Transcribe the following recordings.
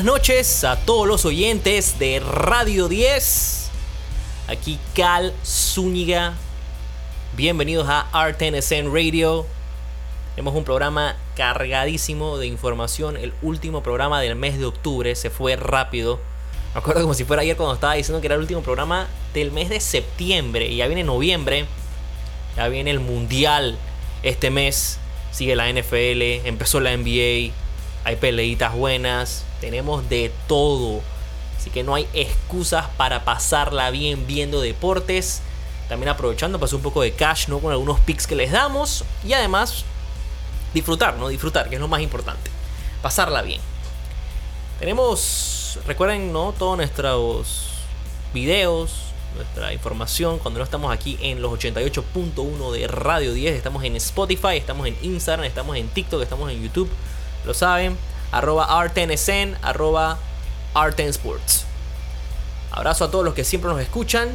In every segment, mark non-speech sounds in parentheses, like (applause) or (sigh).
buenas noches a todos los oyentes de Radio 10. Aquí Cal Zúñiga. Bienvenidos a RTNSN Radio. Tenemos un programa cargadísimo de información. El último programa del mes de octubre se fue rápido. Me acuerdo como si fuera ayer cuando estaba diciendo que era el último programa del mes de septiembre. Y ya viene noviembre. Ya viene el mundial este mes. Sigue la NFL. Empezó la NBA. Hay peleitas buenas. Tenemos de todo. Así que no hay excusas para pasarla bien viendo deportes. También aprovechando hacer un poco de cash, ¿no? Con algunos picks que les damos. Y además disfrutar, ¿no? Disfrutar, que es lo más importante. Pasarla bien. Tenemos, recuerden, ¿no? Todos nuestros videos, nuestra información. Cuando no estamos aquí en los 88.1 de Radio 10, estamos en Spotify, estamos en Instagram, estamos en TikTok, estamos en YouTube. Lo saben. Arroba RTNSN, arroba Sports. Abrazo a todos los que siempre nos escuchan.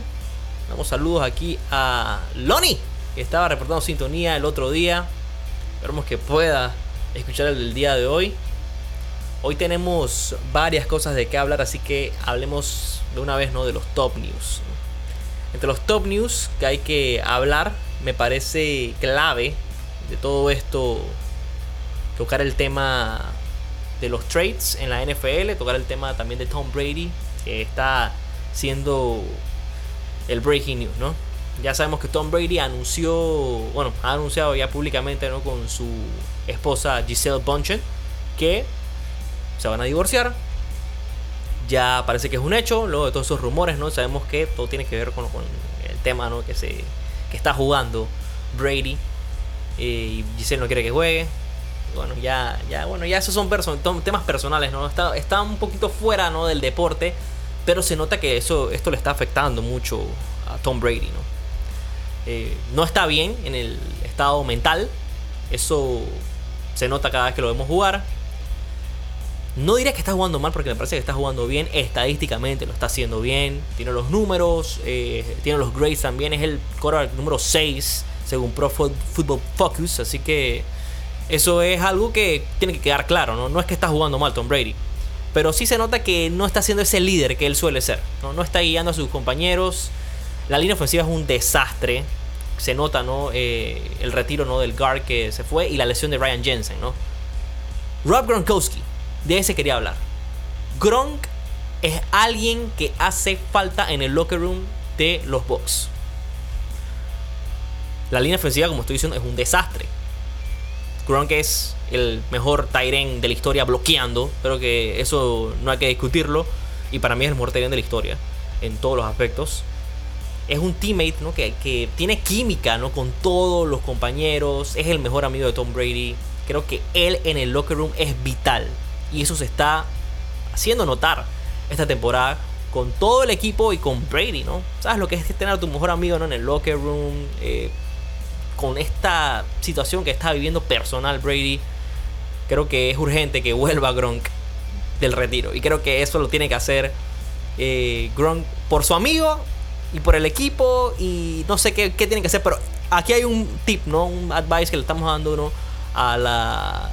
Damos saludos aquí a Loni, que estaba reportando sintonía el otro día. Esperemos que pueda escuchar el del día de hoy. Hoy tenemos varias cosas de qué hablar, así que hablemos de una vez ¿no? de los top news. Entre los top news que hay que hablar, me parece clave de todo esto tocar el tema de los trades en la NFL, tocar el tema también de Tom Brady, que está siendo el breaking news, ¿no? Ya sabemos que Tom Brady anunció, bueno, ha anunciado ya públicamente, ¿no? Con su esposa Giselle Bunchen, que se van a divorciar. Ya parece que es un hecho, luego de todos esos rumores, ¿no? Sabemos que todo tiene que ver con, el tema, ¿no? Que, se, que está jugando Brady. Eh, y Giselle no quiere que juegue bueno, ya, ya, bueno, ya esos son temas personales, ¿no? Está, está un poquito fuera, ¿no? Del deporte, pero se nota que eso, esto le está afectando mucho a Tom Brady, ¿no? Eh, no está bien en el estado mental, eso se nota cada vez que lo vemos jugar. No diría que está jugando mal porque me parece que está jugando bien. Estadísticamente lo está haciendo bien. Tiene los números, eh, tiene los grades también. Es el quarterback número 6 según Pro Football Focus. Así que eso es algo que tiene que quedar claro, ¿no? No es que está jugando mal Tom Brady. Pero sí se nota que no está siendo ese líder que él suele ser. No, no está guiando a sus compañeros. La línea ofensiva es un desastre. Se nota, ¿no? Eh, el retiro ¿no? del guard que se fue y la lesión de Ryan Jensen, ¿no? Rob Gronkowski, de ese quería hablar. Gronk es alguien que hace falta en el locker room de los Bucks. La línea ofensiva, como estoy diciendo, es un desastre. Gronk es el mejor Tyren de la historia bloqueando. Creo que eso no hay que discutirlo. Y para mí es el mejor Tyren de la historia. En todos los aspectos. Es un teammate ¿no? que, tiene química ¿no? con todos los compañeros. Es el mejor amigo de Tom Brady. Creo que él en el locker room es vital. Y eso se está haciendo notar esta temporada con todo el equipo y con Brady, ¿no? ¿Sabes lo que es tener a tu mejor amigo ¿no? en el locker room? Eh, con esta situación que está viviendo personal Brady, creo que es urgente que vuelva Gronk del retiro. Y creo que eso lo tiene que hacer eh, Gronk por su amigo y por el equipo. Y no sé qué, tiene que hacer, pero aquí hay un tip, ¿no? Un advice que le estamos dando ¿no? a la,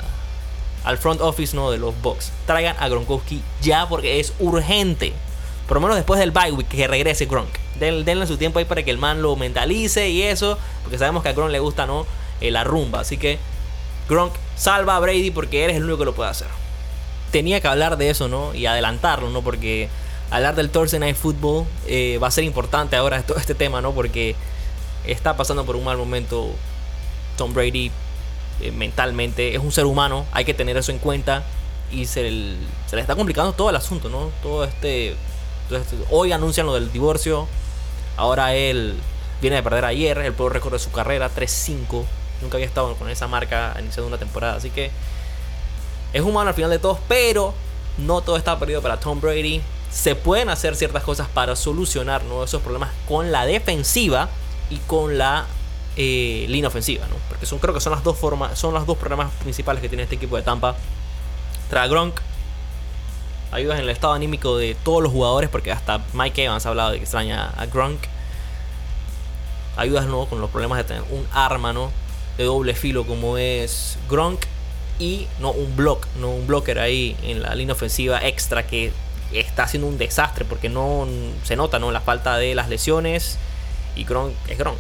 al front office ¿no? de los Bucks. Traigan a Gronkowski ya porque es urgente. Por lo menos después del bye week que regrese Gronk denle su tiempo ahí para que el man lo mentalice y eso, porque sabemos que a Gronk le gusta, ¿no? Eh, la rumba. Así que, Gronk, salva a Brady porque eres el único que lo puede hacer. Tenía que hablar de eso, ¿no? Y adelantarlo, ¿no? Porque hablar del Thursday Night Football eh, va a ser importante ahora (laughs) todo este tema, ¿no? Porque está pasando por un mal momento Tom Brady eh, mentalmente. Es un ser humano, hay que tener eso en cuenta. Y se, se le está complicando todo el asunto, ¿no? Todo este. Hoy anuncian lo del divorcio. Ahora él viene de perder ayer el peor récord de su carrera, 3-5. Nunca había estado con esa marca iniciando una temporada. Así que es humano al final de todo, pero no todo está perdido para Tom Brady. Se pueden hacer ciertas cosas para solucionar esos problemas con la defensiva y con la eh, línea ofensiva, ¿no? Porque son, creo que son las dos formas, son los dos problemas principales que tiene este equipo de Tampa. Tra Gronk ayudas en el estado anímico de todos los jugadores, porque hasta Mike Evans ha hablado de que extraña a Gronk. Ayudas ¿no? con los problemas de tener un arma ¿no? de doble filo como es Gronk. y no un block, no un blocker ahí en la línea ofensiva extra que está haciendo un desastre porque no se nota ¿no? la falta de las lesiones y Gronk es Gronk.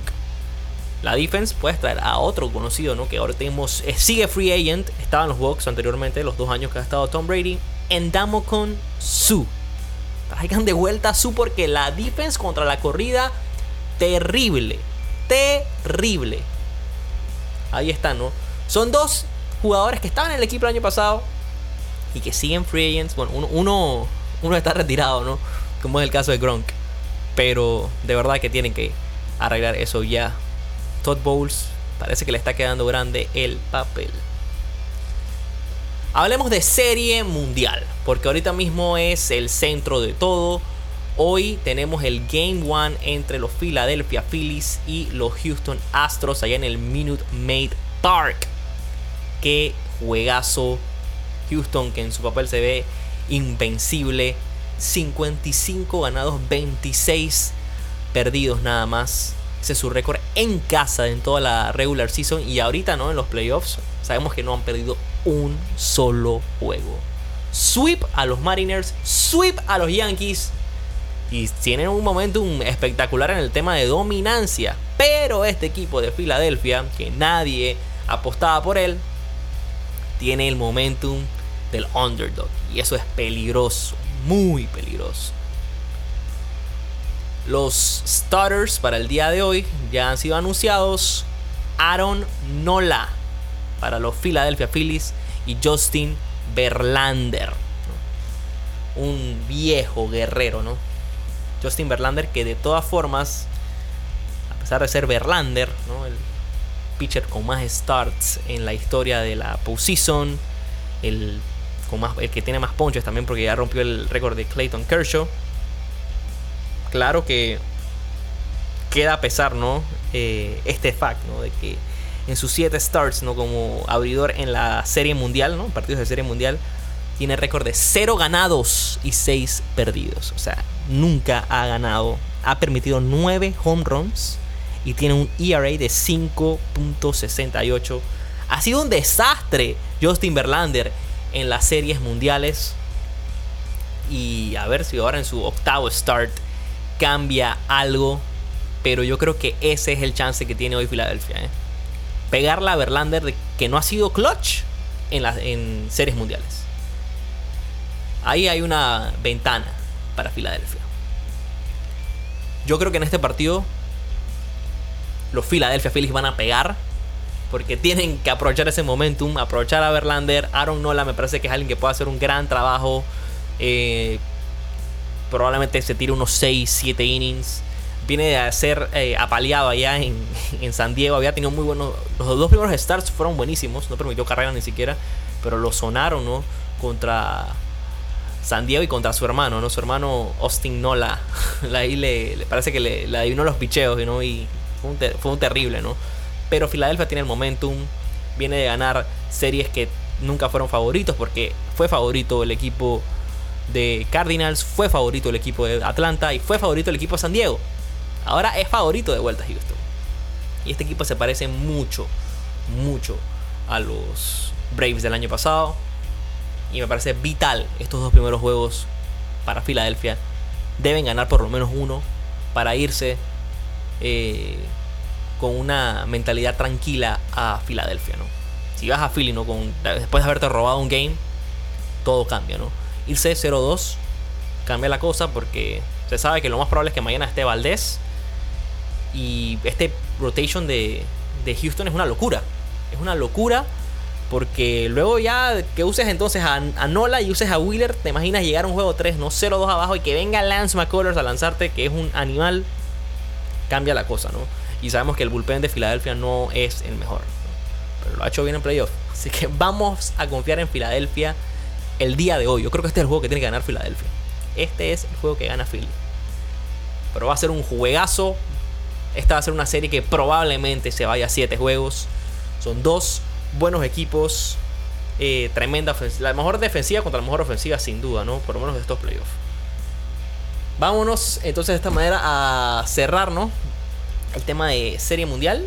La defense puede traer a otro conocido, ¿no? Que ahora tenemos. Eh, sigue free agent. Estaba en los Bucks anteriormente, los dos años que ha estado Tom Brady. Endamocon Su. Traigan de vuelta Su porque la defense contra la corrida. Terrible. Terrible. Ahí está, ¿no? Son dos jugadores que estaban en el equipo el año pasado. Y que siguen free agents. Bueno, uno, uno está retirado, ¿no? Como es el caso de Gronk. Pero de verdad que tienen que arreglar eso ya. Todd Bowles parece que le está quedando grande el papel. Hablemos de serie mundial, porque ahorita mismo es el centro de todo. Hoy tenemos el Game One entre los Philadelphia Phillies y los Houston Astros allá en el Minute Maid Park. Qué juegazo. Houston que en su papel se ve invencible. 55 ganados, 26 perdidos nada más. Ese es su récord en casa en toda la regular season. Y ahorita, ¿no? En los playoffs, sabemos que no han perdido un solo juego. Sweep a los Mariners, sweep a los Yankees. Y tienen un momentum espectacular en el tema de dominancia. Pero este equipo de Filadelfia, que nadie apostaba por él, tiene el momentum del underdog. Y eso es peligroso, muy peligroso. Los starters para el día de hoy ya han sido anunciados. Aaron Nola para los Philadelphia Phillies y Justin Verlander. Un viejo guerrero, ¿no? Justin Verlander que de todas formas, a pesar de ser Verlander, ¿no? el pitcher con más starts en la historia de la postseason, el, con más, el que tiene más ponches también porque ya rompió el récord de Clayton Kershaw claro que queda a pesar, ¿no? Eh, este fact, ¿no? De que en sus 7 starts, ¿no? Como abridor en la Serie Mundial, ¿no? Partidos de Serie Mundial, tiene récord de 0 ganados y 6 perdidos. O sea, nunca ha ganado. Ha permitido 9 home runs y tiene un ERA de 5.68. Ha sido un desastre Justin Verlander en las series mundiales. Y a ver si ahora en su octavo start cambia algo. Pero yo creo que ese es el chance que tiene hoy Filadelfia. ¿eh? Pegarla a Verlander de que no ha sido clutch en, las, en series mundiales. Ahí hay una ventana para Filadelfia. Yo creo que en este partido los Philadelphia Phillies van a pegar. Porque tienen que aprovechar ese momentum, aprovechar a Verlander. Aaron Nola me parece que es alguien que puede hacer un gran trabajo. Eh, probablemente se tire unos 6, 7 innings. Viene de ser eh, apaleado allá (laughs) en, San Diego. Había tenido muy buenos. Los dos primeros starts fueron buenísimos. No permitió carrera ni siquiera. Pero lo sonaron, ¿no? Contra San Diego y contra su hermano, ¿no? Su hermano Austin Nola. (laughs) Ahí le parece que le, le, adivinó los picheos, ¿no? Y fue un, fue un terrible, ¿no? Pero Filadelfia tiene el momentum. Viene de ganar series que nunca fueron favoritos. Porque fue favorito el equipo de Cardinals, fue favorito el equipo de Atlanta y fue favorito el equipo de San Diego. Ahora es favorito de vuelta Houston. Y este equipo se parece mucho, mucho a los Braves del año pasado. Y me parece vital estos dos primeros juegos para Filadelfia. Deben ganar por lo menos uno para irse eh, con una mentalidad tranquila a Filadelfia. ¿no? Si vas a Philly ¿no? con, después de haberte robado un game, todo cambia. ¿no? irse 0-2 cambia la cosa porque se sabe que lo más probable es que mañana esté Valdés. Y este rotation de, Houston es una locura. Es una locura porque luego ya que uses entonces a, Nola y uses a Wheeler, te imaginas llegar a un juego 3, no 0-2 abajo y que venga Lance McCullers a lanzarte, que es un animal, cambia la cosa, ¿no? Y sabemos que el bullpen de Filadelfia no es el mejor, pero lo ha hecho bien en playoff. Así que vamos a confiar en Filadelfia el día de hoy. Yo creo que este es el juego que tiene que ganar Filadelfia. Este es el juego que gana Philly. Pero va a ser un juegazo. Esta va a ser una serie que probablemente se vaya a 7 juegos. Son dos buenos equipos. Eh, tremenda ofensiva. La mejor defensiva contra la mejor ofensiva, sin duda, ¿no? Por lo menos de estos playoffs. Vámonos entonces de esta manera a cerrar, ¿no? El tema de serie mundial.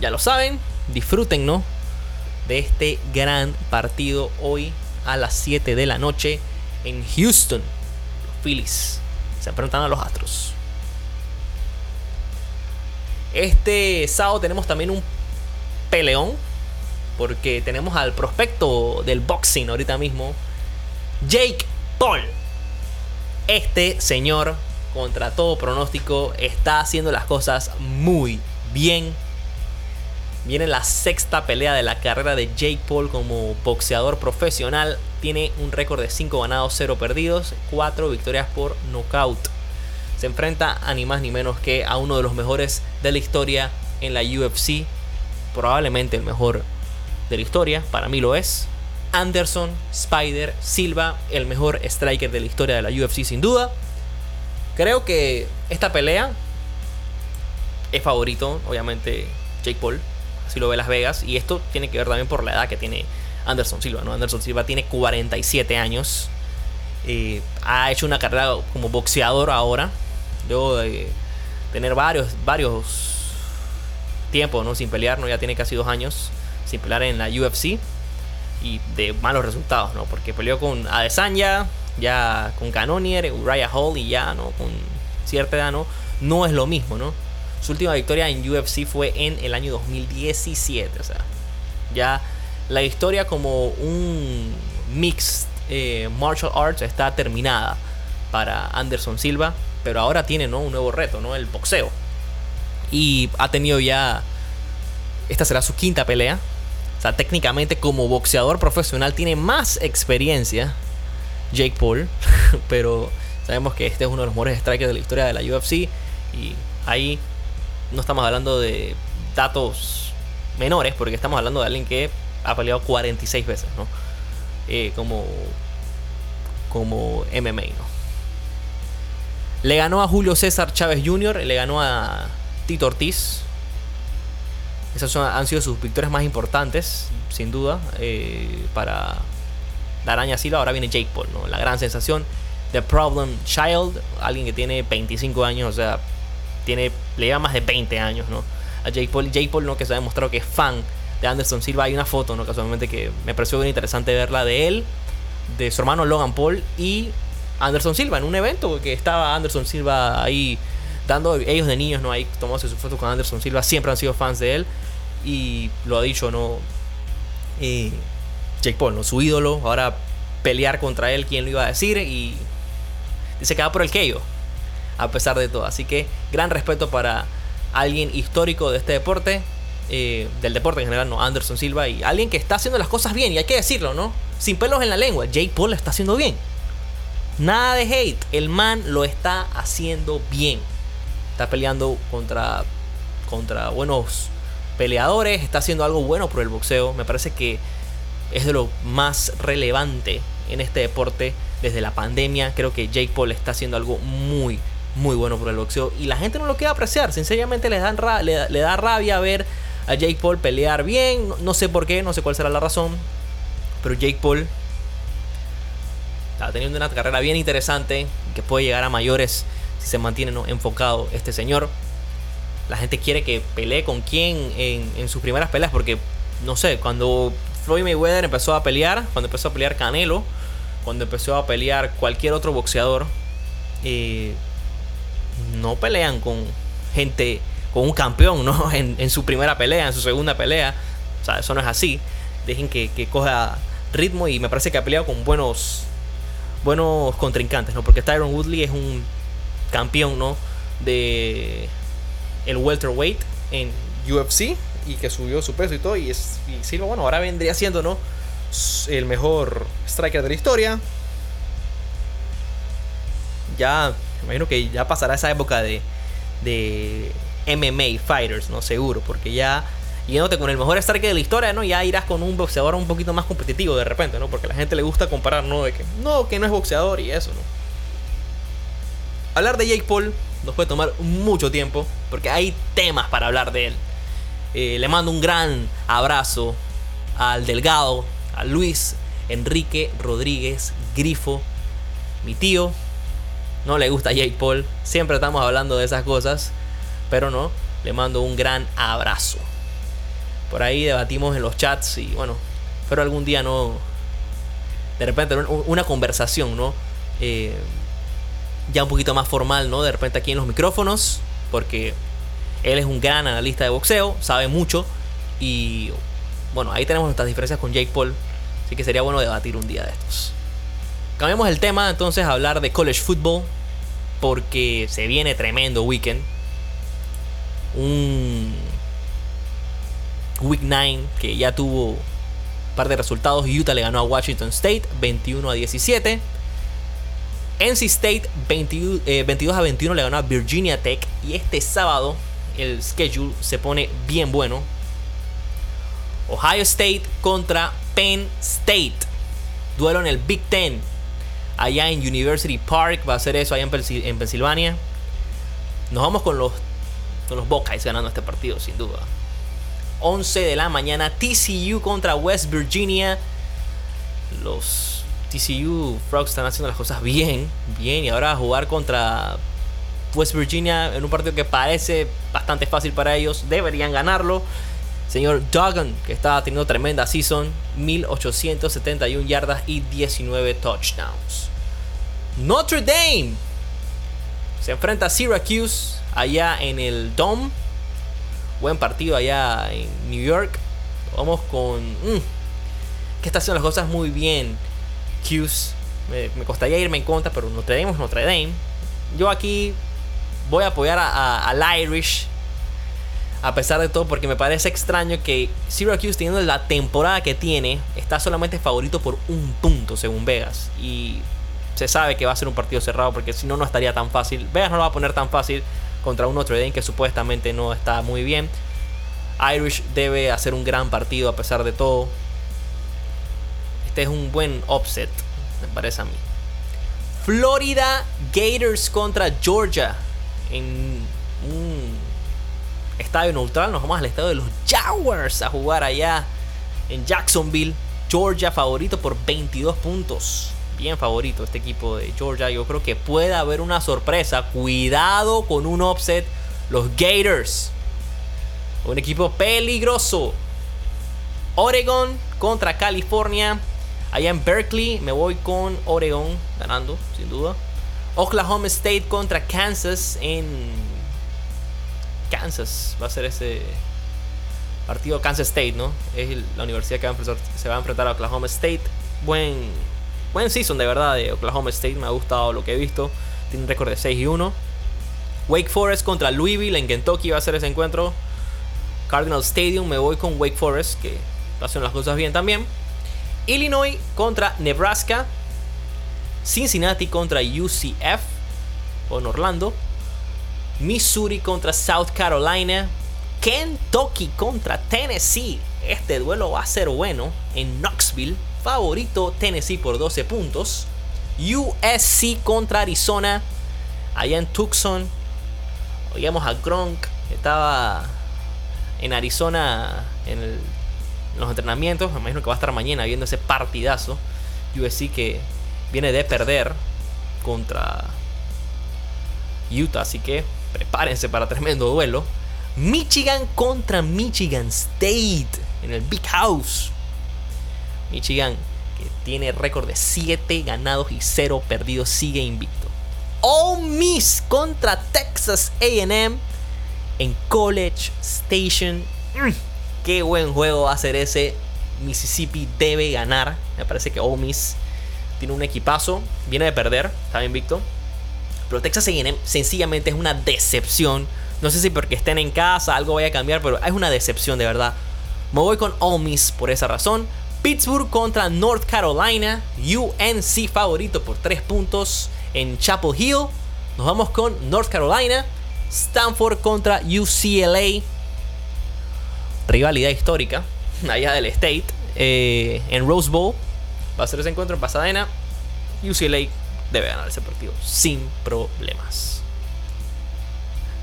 Ya lo saben. Disfruten, ¿no? de este gran partido hoy a las 7 de la noche en Houston. Los Phillies se enfrentan a los Astros. Este sábado tenemos también un peleón. Porque tenemos al prospecto del boxing ahorita mismo. Jake Paul. Este señor, contra todo pronóstico, está haciendo las cosas muy bien. Viene la sexta pelea de la carrera de Jake Paul como boxeador profesional. Tiene un récord de 5 ganados, 0 perdidos, 4 victorias por nocaut. Se enfrenta a ni más ni menos que a uno de los mejores de la historia en la UFC. Probablemente el mejor de la historia, para mí lo es. Anderson Spider Silva, el mejor striker de la historia de la UFC sin duda. Creo que esta pelea es favorito, obviamente, Jake Paul. Así lo ve Las Vegas. Y esto tiene que ver también por la edad que tiene Anderson Silva. ¿no? Anderson Silva tiene 47 años. Eh, ha hecho una carrera como boxeador ahora. Luego de tener varios, varios tiempos ¿no? sin pelear, ¿no? ya tiene casi dos años sin pelear en la UFC y de malos resultados, ¿no? Porque peleó con Adesanya, ya con Canonier, Uriah Hall y ya, ¿no? Con cierta edad, ¿no? No es lo mismo, ¿no? Su última victoria en UFC fue en el año 2017, o sea, ya la historia como un mixed eh, martial arts está terminada para Anderson Silva, pero ahora tiene ¿no? un nuevo reto, ¿no? El boxeo. Y ha tenido ya, esta será su quinta pelea, o sea, técnicamente como boxeador profesional tiene más experiencia Jake Paul. (laughs) Pero sabemos que este es uno de los mejores strikers de la historia de la UFC. Y ahí no estamos hablando de datos menores, porque estamos hablando de alguien que ha peleado 46 veces, ¿no? Eh, como, como MMA, ¿no? Le ganó a Julio César Chávez Jr., le ganó a Tito Ortiz, esas han sido sus victorias más importantes, sin duda, eh, para la araña Silva. Ahora viene Jake Paul, ¿no? la gran sensación. The Problem Child, alguien que tiene 25 años, o sea, tiene, le lleva más de 20 años ¿no? a Jake Paul. Jake Paul, ¿no? que se ha demostrado que es fan de Anderson Silva. Hay una foto, ¿no? casualmente, que me pareció bien interesante verla de él, de su hermano Logan Paul y Anderson Silva en un evento que estaba Anderson Silva ahí dando ellos de niños no ahí tomándose su foto con Anderson Silva siempre han sido fans de él y lo ha dicho, ¿no? Eh, Jake Paul, ¿no? Su ídolo. Ahora pelear contra él, ¿quién lo iba a decir? Y dice que va por el Keio, a pesar de todo. Así que gran respeto para alguien histórico de este deporte, eh, del deporte en general, ¿no? Anderson Silva, y alguien que está haciendo las cosas bien, y hay que decirlo, ¿no? Sin pelos en la lengua, Jake Paul lo está haciendo bien. Nada de hate, el man lo está haciendo bien. Está peleando contra, contra buenos peleadores, está haciendo algo bueno por el boxeo. Me parece que es de lo más relevante en este deporte desde la pandemia. Creo que Jake Paul está haciendo algo muy, muy bueno por el boxeo. Y la gente no lo quiere apreciar. Sinceramente le, da rabia ver a Jake Paul pelear bien. No, sé por qué, no sé cuál será la razón. Pero Jake Paul está teniendo una carrera bien interesante. Que puede llegar a mayores si se mantiene enfocado este señor la gente quiere que pelee con quién en, sus primeras peleas, porque no sé, cuando Floyd Mayweather empezó a pelear, cuando empezó a pelear Canelo, cuando empezó a pelear cualquier otro boxeador, eh, no pelean con gente, con un campeón, ¿no? (laughs) En, su primera pelea, en su segunda pelea. O sea, eso no es así. Dejen que, que coja ritmo y me parece que ha peleado con buenos, buenos contrincantes, ¿no? Porque Tyron Woodley es un campeón, ¿no? De, el welterweight en UFC y que subió su peso y todo. Y, es, y bueno, ahora vendría siendo, ¿no? El mejor striker de la historia. Ya, me imagino que ya pasará esa época de, de MMA fighters, ¿no? Seguro, porque ya yéndote con el mejor striker de la historia, ¿no? Ya irás con un boxeador un poquito más competitivo de repente, ¿no? Porque a la gente le gusta comparar, ¿no? De que no, que no es boxeador y eso, ¿no? Hablar de Jake Paul nos puede tomar mucho tiempo porque hay temas para hablar de él. Eh, le mando un gran abrazo al Delgado, a Luis Enrique Rodríguez Grifo, mi tío. No le gusta Jake Paul, siempre estamos hablando de esas cosas, pero no, le mando un gran abrazo. Por ahí debatimos en los chats y bueno, pero algún día no, de repente una conversación, ¿no? Eh, ya un poquito más formal, ¿no? De repente aquí en los micrófonos, porque él es un gran analista de boxeo, sabe mucho y bueno, ahí tenemos nuestras diferencias con Jake Paul, así que sería bueno debatir un día de estos. Cambiamos el tema entonces a hablar de college football, porque se viene tremendo weekend. Un Week 9 que ya tuvo un par de resultados. Utah le ganó a Washington State 21 a 17. NC State 22 eh, a 21 le ganó a Virginia Tech. Y este sábado el schedule se pone bien bueno. Ohio State contra Penn State. Duelo en el Big Ten. Allá en University Park. Va a ser eso allá en, Pensilvania. Nos vamos con los, con los ganando este partido, sin duda. 11 de la mañana. TCU contra West Virginia. Los TCU Frogs están haciendo las cosas bien, bien. Y ahora jugar contra West Virginia en un partido que parece bastante fácil para ellos. Deberían ganarlo. Señor Duggan, que está teniendo tremenda season, 1871 yardas y 19 touchdowns. Notre Dame se enfrenta a Syracuse allá en el Dome. Buen partido allá en New York. Vamos con. Mm, que está haciendo las cosas muy bien. Cuse. Me, costaría irme en contra, pero Notre Dame es Notre Dame. Yo aquí voy a apoyar al Irish. A pesar de todo, porque me parece extraño que Syracuse, teniendo la temporada que tiene, está solamente favorito por un punto, según Vegas. Y se sabe que va a ser un partido cerrado, porque si no, no estaría tan fácil. Vegas no lo va a poner tan fácil contra un Notre Dame que supuestamente no está muy bien. Irish debe hacer un gran partido a pesar de todo. Este es un buen offset, me parece a mí. Florida Gators contra Georgia en un estadio neutral. Nos vamos al estadio de los Jaguars a jugar allá en Jacksonville. Georgia favorito por 22 puntos bien favorito este equipo de Georgia. Yo creo que puede haber una sorpresa. Cuidado con un offset. Los Gators. Un equipo peligroso. Oregon contra California. Allá en Berkeley me voy con Oregon ganando, sin duda. Oklahoma State contra Kansas en Kansas. Va a ser ese partido Kansas State, ¿no? Es la universidad que se va a enfrentar a Oklahoma State. Buen Buen season de verdad de Oklahoma State. Me ha gustado lo que he visto. Tiene un récord de 6 y 1. Wake Forest contra Louisville en Kentucky va a ser ese encuentro. Cardinal Stadium me voy con Wake Forest, que hacen las cosas bien también. Illinois contra Nebraska. Cincinnati contra UCF o Orlando. Missouri contra South Carolina. Kentucky contra Tennessee. Este duelo va a ser bueno en Knoxville favorito Tennessee por 12 puntos. USC contra Arizona. Allá en Tucson. Oíamos a Gronk. Estaba en Arizona en, los entrenamientos. Me imagino que va a estar mañana viendo ese partidazo. USC que viene de perder contra Utah. Así que prepárense para tremendo duelo. Michigan contra Michigan State en el Big House. Michigan, que tiene récord de 7 ganados y 0 perdidos, sigue invicto. Ole Miss contra Texas AM en College Station. Mm, qué buen juego va a ser ese. Mississippi debe ganar. Me parece que Ole Miss tiene un equipazo. Viene de perder, está invicto. Pero Texas AM sencillamente es una decepción. No sé si porque estén en casa algo vaya a cambiar, pero es una decepción de verdad. Me voy con Ole Miss por esa razón. Pittsburgh contra North Carolina. UNC favorito por 3 puntos en Chapel Hill. Nos vamos con North Carolina. Stanford contra UCLA. Rivalidad histórica (laughs) allá del State. Eh, en Rose Bowl. Va a ser ese encuentro en Pasadena. UCLA debe ganar ese partido sin problemas.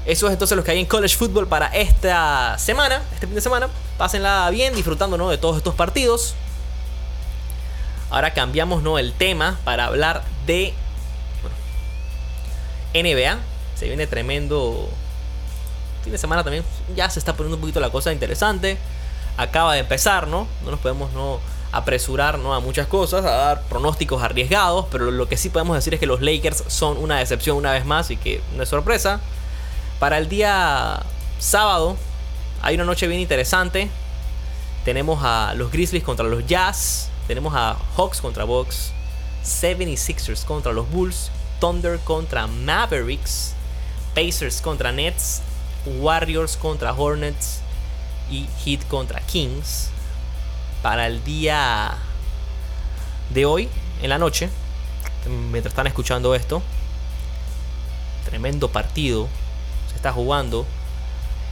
Eso es entonces lo que hay en College Football para esta semana, este fin de semana. Pásenla bien, disfrutando de todos estos partidos. Ahora cambiamos ¿no? el tema para hablar de NBA. Se viene tremendo fin de semana también. Ya se está poniendo un poquito la cosa interesante. acaba de empezar, ¿no? No nos podemos no apresurar ¿no? a muchas cosas, a dar pronósticos arriesgados, pero lo que sí podemos decir es que los Lakers son una decepción una vez más y que no es sorpresa. Para el día sábado hay una noche bien interesante. Tenemos a los Grizzlies contra los Jazz, tenemos a Hawks contra Bucks, 76ers contra los Bulls, Thunder contra Mavericks, Pacers contra Nets, Warriors contra Hornets y Heat contra Kings para el día de hoy, en la noche, mientras están escuchando esto. Tremendo partido se está jugando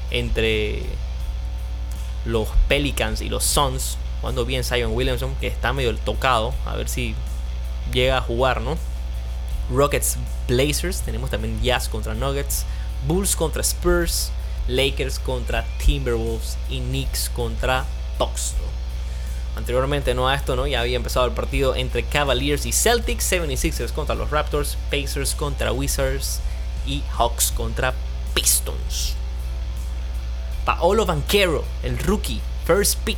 entre los Pelicans y los Suns. Jugando bien Zion Williamson, que está medio tocado. A ver si llega a jugar, ¿no? Rockets Blazers. Tenemos también Jazz contra Nuggets. Bulls contra Spurs. Lakers contra Timberwolves. Y Knicks contra Bucks. Anteriormente no a esto, ¿no? Ya había empezado el partido entre Cavaliers y Celtics, 76ers contra los Raptors, Pacers contra Wizards y Hawks contra Pistons. Paolo Banquero, el rookie, first pick,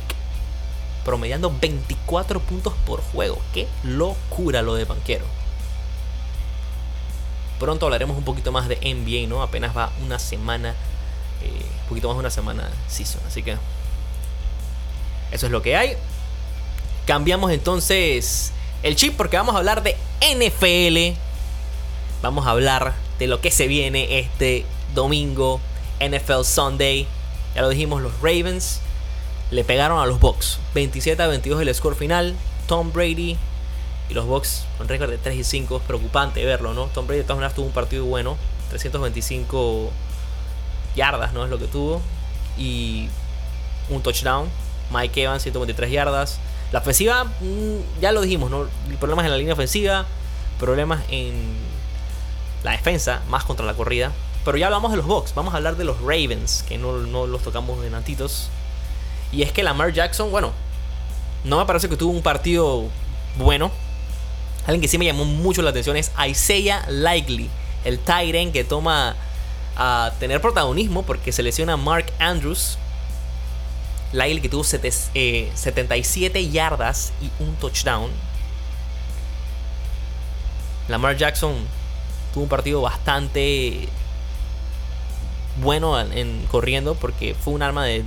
promediando 24 puntos por juego. Qué locura lo de Banquero. Pronto hablaremos un poquito más de NBA, ¿no? Apenas va una semana, eh, un poquito más de una semana season, así que eso es lo que hay. Cambiamos entonces el chip porque vamos a hablar de NFL. Vamos a hablar de lo que se viene este domingo, NFL Sunday. Ya lo dijimos, los Ravens le pegaron a los Bucks. 27 a 22 el score final. Tom Brady y los Bucks con récord de 3 y 5. Es preocupante verlo, ¿no? Tom Brady de todas maneras tuvo un partido bueno. 325 yardas, ¿no? Es lo que tuvo. Y un touchdown. Mike Evans, 123 yardas. La ofensiva, mm, ya lo dijimos, ¿no? Problemas en la línea ofensiva, problemas en la defensa, más contra la corrida. Pero ya hablamos de los Bucks, vamos a hablar de los Ravens, que no, los tocamos de natitos. Y es que Lamar Jackson, bueno, no me parece que tuvo un partido bueno. Alguien que sí me llamó mucho la atención es Isaiah Likely, el Tyren que toma a tener protagonismo porque se lesiona Mark Andrews, Lyle que tuvo 77 eh, yardas y un touchdown. Lamar Jackson tuvo un partido bastante bueno en, corriendo porque fue un arma de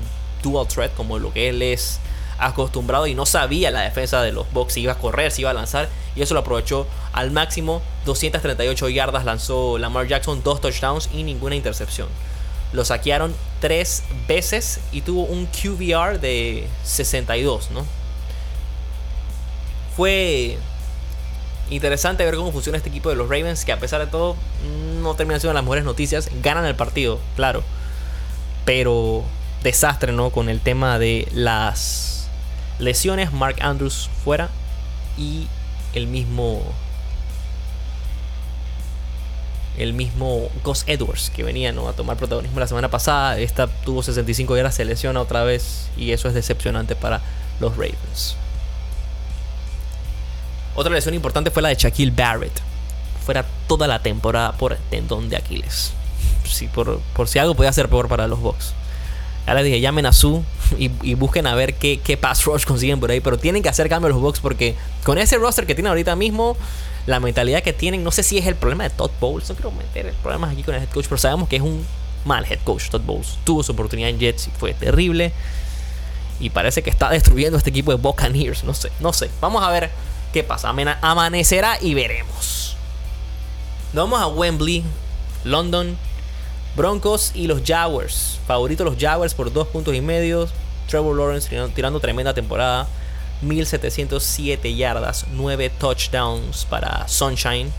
dual threat como lo que él es acostumbrado y no sabía la defensa de los Bucks si iba a correr, si iba a lanzar y eso lo aprovechó al máximo. 238 yardas lanzó Lamar Jackson, dos touchdowns y ninguna intercepción. Lo saquearon tres veces y tuvo un QBR de 62, ¿no? Fue interesante ver cómo funciona este equipo de los Ravens, que a pesar de todo no terminan siendo las mejores noticias. Ganan el partido, claro. Pero desastre, ¿no? Con el tema de las lesiones. Mark Andrews fuera. Y el mismo el mismo Gus Edwards, que venía a tomar protagonismo la semana pasada. Esta tuvo 65 horas, se lesiona otra vez y eso es decepcionante para los Ravens. Otra lesión importante fue la de Shaquille Barrett. Fuera toda la temporada por tendón de Aquiles. Sí, por, por si algo podía ser peor para los Bucks. Ya les dije, llamen a Su y, busquen a ver qué, qué pass rush consiguen por ahí. Pero tienen que hacer cambio los Bucks porque con ese roster que tienen ahorita mismo, la mentalidad que tienen. No sé si es el problema de Todd Bowles. No quiero meter problemas aquí con el head coach, pero sabemos que es un mal head coach. Todd Bowles tuvo su oportunidad en Jets y fue terrible. Y parece que está destruyendo este equipo de Buccaneers. No sé, no sé. Vamos a ver qué pasa. Amanecerá y veremos. Nos vamos a Wembley, London. Broncos y los Jaguars. Favoritos los Jaguars por dos puntos y medio. Trevor Lawrence tirando tremenda temporada. 1707 yardas, 9 touchdowns para Sunshine.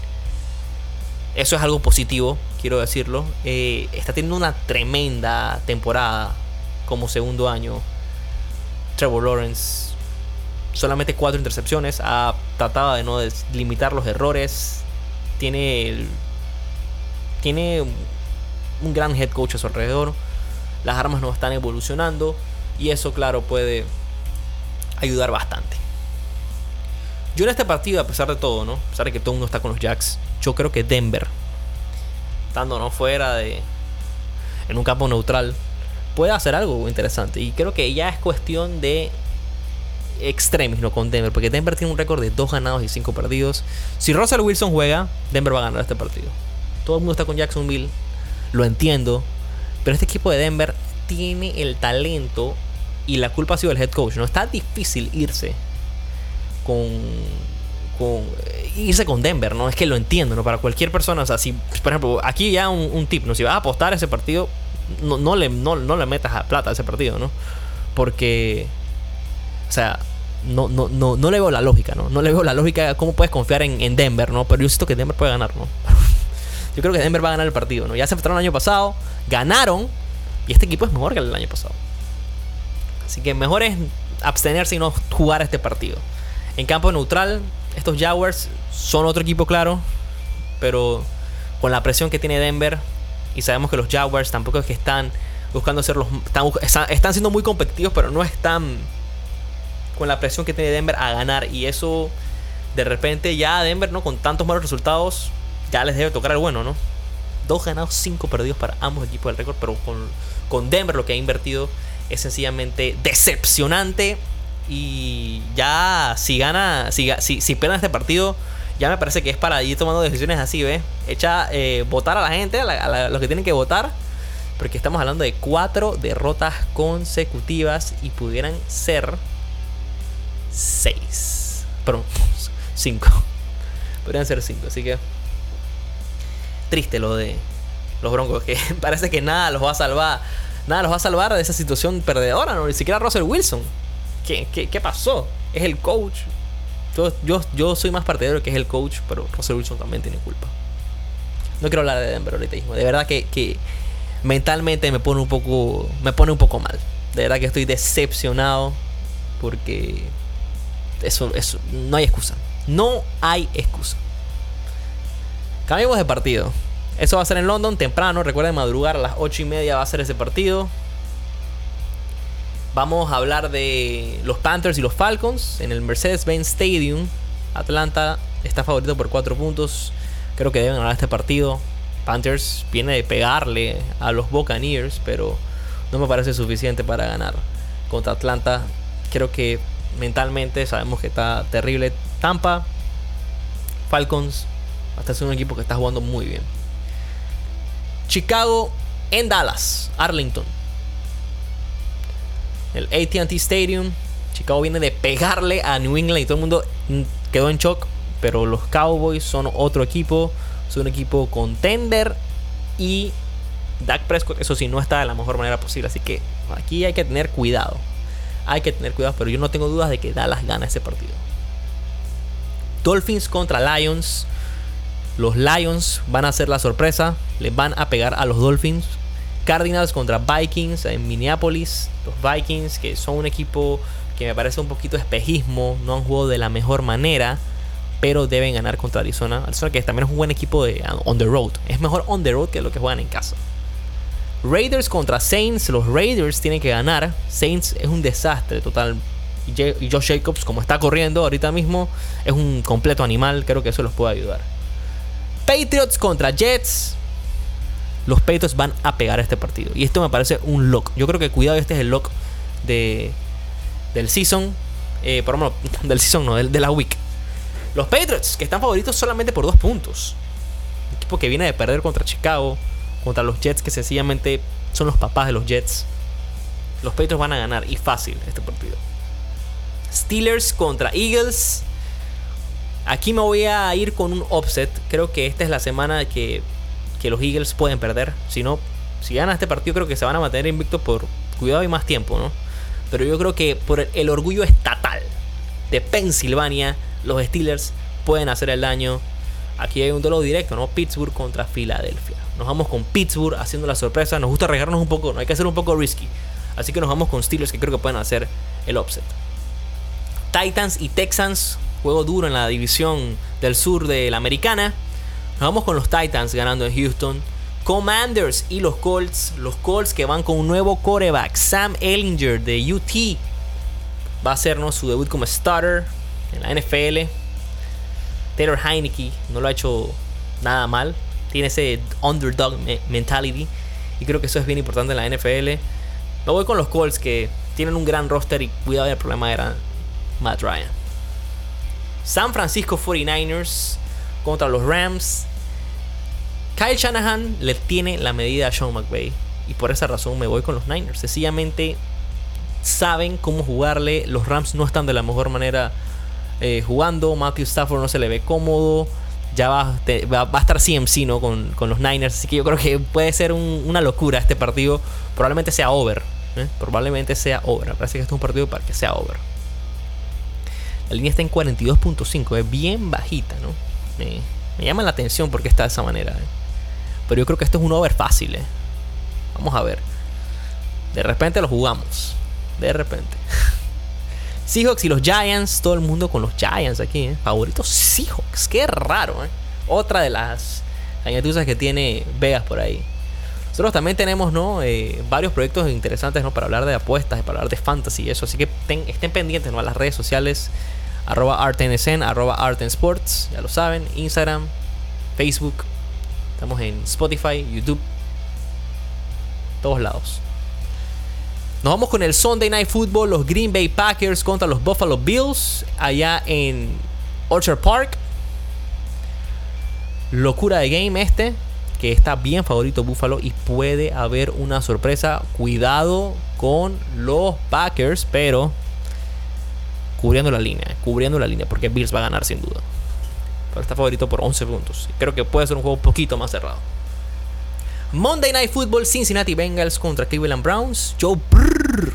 Eso es algo positivo, quiero decirlo. Eh, está teniendo una tremenda temporada como segundo año. Trevor Lawrence, solamente 4 intercepciones, ha tratado de no limitar los errores. Tiene, tiene un gran head coach a su alrededor. Las armas no están evolucionando. Y eso, claro, puede ayudar bastante. Yo en este partido, a pesar de todo, ¿no? A pesar de que todo el mundo está con los Jacks, yo creo que Denver, estando no fuera de. en un campo neutral, puede hacer algo interesante. Y creo que ya es cuestión de extremis, ¿no? Con Denver, porque Denver tiene un récord de 2 ganados y 5 perdidos. Si Russell Wilson juega, Denver va a ganar este partido. Todo el mundo está con Jacksonville, lo entiendo, pero este equipo de Denver tiene el talento y la culpa ha sido del head coach, ¿no? Está difícil irse con con irse con Denver, ¿no? Es que lo entiendo, ¿no? Para cualquier persona, o sea, si, por ejemplo, aquí ya un, tip, ¿no? Si vas a apostar ese partido, no, no, le, no, le metas plata a ese partido, ¿no? Porque, o sea, no, no, no, no le veo la lógica, ¿no? No le veo la lógica cómo puedes confiar en, Denver, ¿no? Pero yo siento que Denver puede ganar, ¿no? Yo creo que Denver va a ganar el partido, ¿no? Ya se enfrentaron el año pasado, ganaron, y este equipo es mejor que el del año pasado. Así que mejor es abstenerse y no jugar este partido. En campo neutral, estos Jaguars son otro equipo, claro. Pero con la presión que tiene Denver. Y sabemos que los Jaguars tampoco es que están buscando ser los. Están, siendo muy competitivos, pero no están con la presión que tiene Denver a ganar. Y eso, de repente, ya Denver, ¿no? Con tantos malos resultados, ya les debe tocar el bueno, ¿no? Dos ganados, cinco perdidos para ambos equipos del récord. Pero con, con Denver lo que ha invertido es sencillamente decepcionante. Y ya, si gana, si, si, si pierden este partido, ya me parece que es para ir tomando decisiones así, ¿ves? Echa eh, votar a la gente, a, los que tienen que votar. Porque estamos hablando de cuatro derrotas consecutivas y pudieran ser seis. Perdón, (laughs) cinco. Podrían ser cinco, así que triste lo de los Broncos, que (laughs) parece que nada los va a salvar. Nada los va a salvar de esa situación perdedora, ¿no? Ni siquiera Russell Wilson. ¿Qué, pasó? Es el coach. Yo, yo, yo soy más partidario que es el coach, pero Russell Wilson también tiene culpa. No quiero hablar de Denver ahorita. De verdad que, mentalmente me pone un poco. Me pone un poco mal. De verdad que estoy decepcionado. Porque. Eso, eso. No hay excusa. No hay excusa. Cambiamos de partido. Eso va a ser en London temprano. Recuerden madrugar a las 8 y media va a ser ese partido. Vamos a hablar de los Panthers y los Falcons en el Mercedes-Benz Stadium. Atlanta está favorito por 4 puntos. Creo que deben ganar este partido. Panthers viene de pegarle a los Buccaneers, pero no me parece suficiente para ganar contra Atlanta. Creo que mentalmente sabemos que está terrible. Tampa, Falcons, hasta es un equipo que está jugando muy bien. Chicago en Dallas, Arlington el ATT Stadium. Chicago viene de pegarle a New England y todo el mundo quedó en shock. Pero los Cowboys son otro equipo. Son un equipo contender. Y Dak Prescott, eso sí, no está de la mejor manera posible. Así que aquí hay que tener cuidado. Hay que tener cuidado. Pero yo no tengo dudas de que Dallas gana ese partido. Dolphins contra Lions. Los Lions van a hacer la sorpresa. Les van a pegar a los Dolphins. Cardinals contra Vikings en Minneapolis. Los Vikings, que son un equipo que me parece un poquito espejismo, no han jugado de la mejor manera, pero deben ganar contra Arizona. Arizona que también es un buen equipo de on the road. Es mejor on the road que lo que juegan en casa. Raiders contra Saints. Los Raiders tienen que ganar. Saints es un desastre total. Y Josh Jacobs, como está corriendo ahorita mismo, es un completo animal. Creo que eso los puede ayudar. Patriots contra Jets los Patriots van a pegar este partido. Y esto me parece un lock. Yo creo que cuidado, este es el lock de, del season. Eh, por lo (laughs) del season, no, del, de la week. Los Patriots, que están favoritos solamente por dos puntos. Un equipo que viene de perder contra Chicago, contra los Jets, que sencillamente son los papás de los Jets. Los Patriots van a ganar y fácil este partido. Steelers contra Eagles. Aquí me voy a ir con un offset. Creo que esta es la semana que que los Eagles pueden perder. Si no, si ganan este partido, creo que se van a mantener invictos por cuidado y más tiempo, ¿no? Pero yo creo que por el orgullo estatal de Pensilvania, los Steelers pueden hacer el daño. Aquí hay un duelo directo, ¿no? Pittsburgh contra Filadelfia. Nos vamos con Pittsburgh haciendo la sorpresa. Nos gusta arriesgarnos un poco, no hay que hacer un poco risky. Así que nos vamos con Steelers que creo que pueden hacer el offset. Titans y Texans, juego duro en la división del sur de la americana. Nos vamos con los Titans ganando en Houston. Commanders y los Colts. Los Colts que van con un nuevo coreback. Sam Ellinger de UT. Va a hacernos su debut como starter en la NFL. Taylor Heineke no lo ha hecho nada mal. Tiene ese underdog mentality. Y creo que eso es bien importante en la NFL. Me voy con los Colts que tienen un gran roster y cuidado, el problema era Matt Ryan. San Francisco 49ers contra los Rams. Kyle Shanahan le tiene la medida a Sean McVay. Y por esa razón me voy con los Niners. Sencillamente saben cómo jugarle. Los Rams no están de la mejor manera eh, jugando. Matthew Stafford no se le ve cómodo. Ya va, a estar CMC ¿no? Con, los Niners. Así que yo creo que puede ser una locura este partido. Probablemente sea over. ¿eh? Probablemente sea over. Parece que este es un partido para que sea over. La línea está en 42.5. Es bien bajita, ¿no? Me, llama la atención porque está de esa manera. ¿eh? Pero yo creo que esto es un over fácil. ¿eh? Vamos a ver. De repente lo jugamos. De repente. (laughs) Seahawks y los Giants. Todo el mundo con los Giants aquí. ¿eh? Favoritos Seahawks. Qué raro. ¿eh? Otra de las añadiduras que tiene Vegas por ahí. Nosotros también tenemos ¿no? Eh, varios proyectos interesantes ¿no? para hablar de apuestas, para hablar de fantasy y eso. Así que estén pendientes ¿no? a las redes sociales. Arroba artnsn, arroba artensports. Ya lo saben. Instagram, Facebook. Estamos en Spotify, YouTube. Todos lados. Nos vamos con el Sunday Night Football, los Green Bay Packers contra los Buffalo Bills, allá en Orchard Park. Locura de game este, que está bien favorito Buffalo y puede haber una sorpresa. Cuidado con los Packers, pero cubriendo la línea, cubriendo la línea, porque Bills va a ganar sin duda. Pero está favorito por 11 puntos. Creo que puede ser un juego un poquito más cerrado. Monday Night Football, Cincinnati Bengals contra Cleveland Browns. Joe Brrr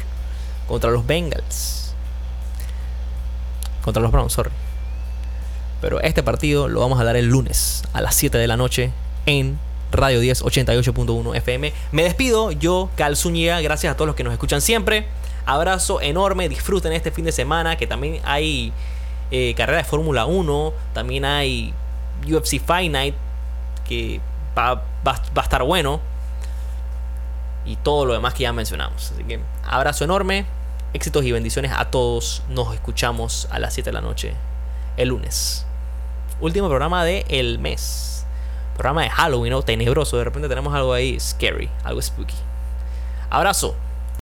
contra los Bengals. Contra los Browns, sorry. Pero este partido lo vamos a dar el lunes a las 7 de la noche en Radio 10 88.1 FM. Me despido, yo, Cal. Gracias a todos los que nos escuchan siempre. Abrazo enorme, disfruten este fin de semana que también hay eh, carrera de Fórmula 1, también hay UFC Fight Night que va, a estar bueno. Y todo lo demás que ya mencionamos. Así que abrazo enorme. Éxitos y bendiciones a todos. Nos escuchamos a las 7 de la noche el lunes. Último programa del el mes. Programa de Halloween, ¿no? Tenebroso. De repente tenemos algo ahí scary, algo spooky. Abrazo.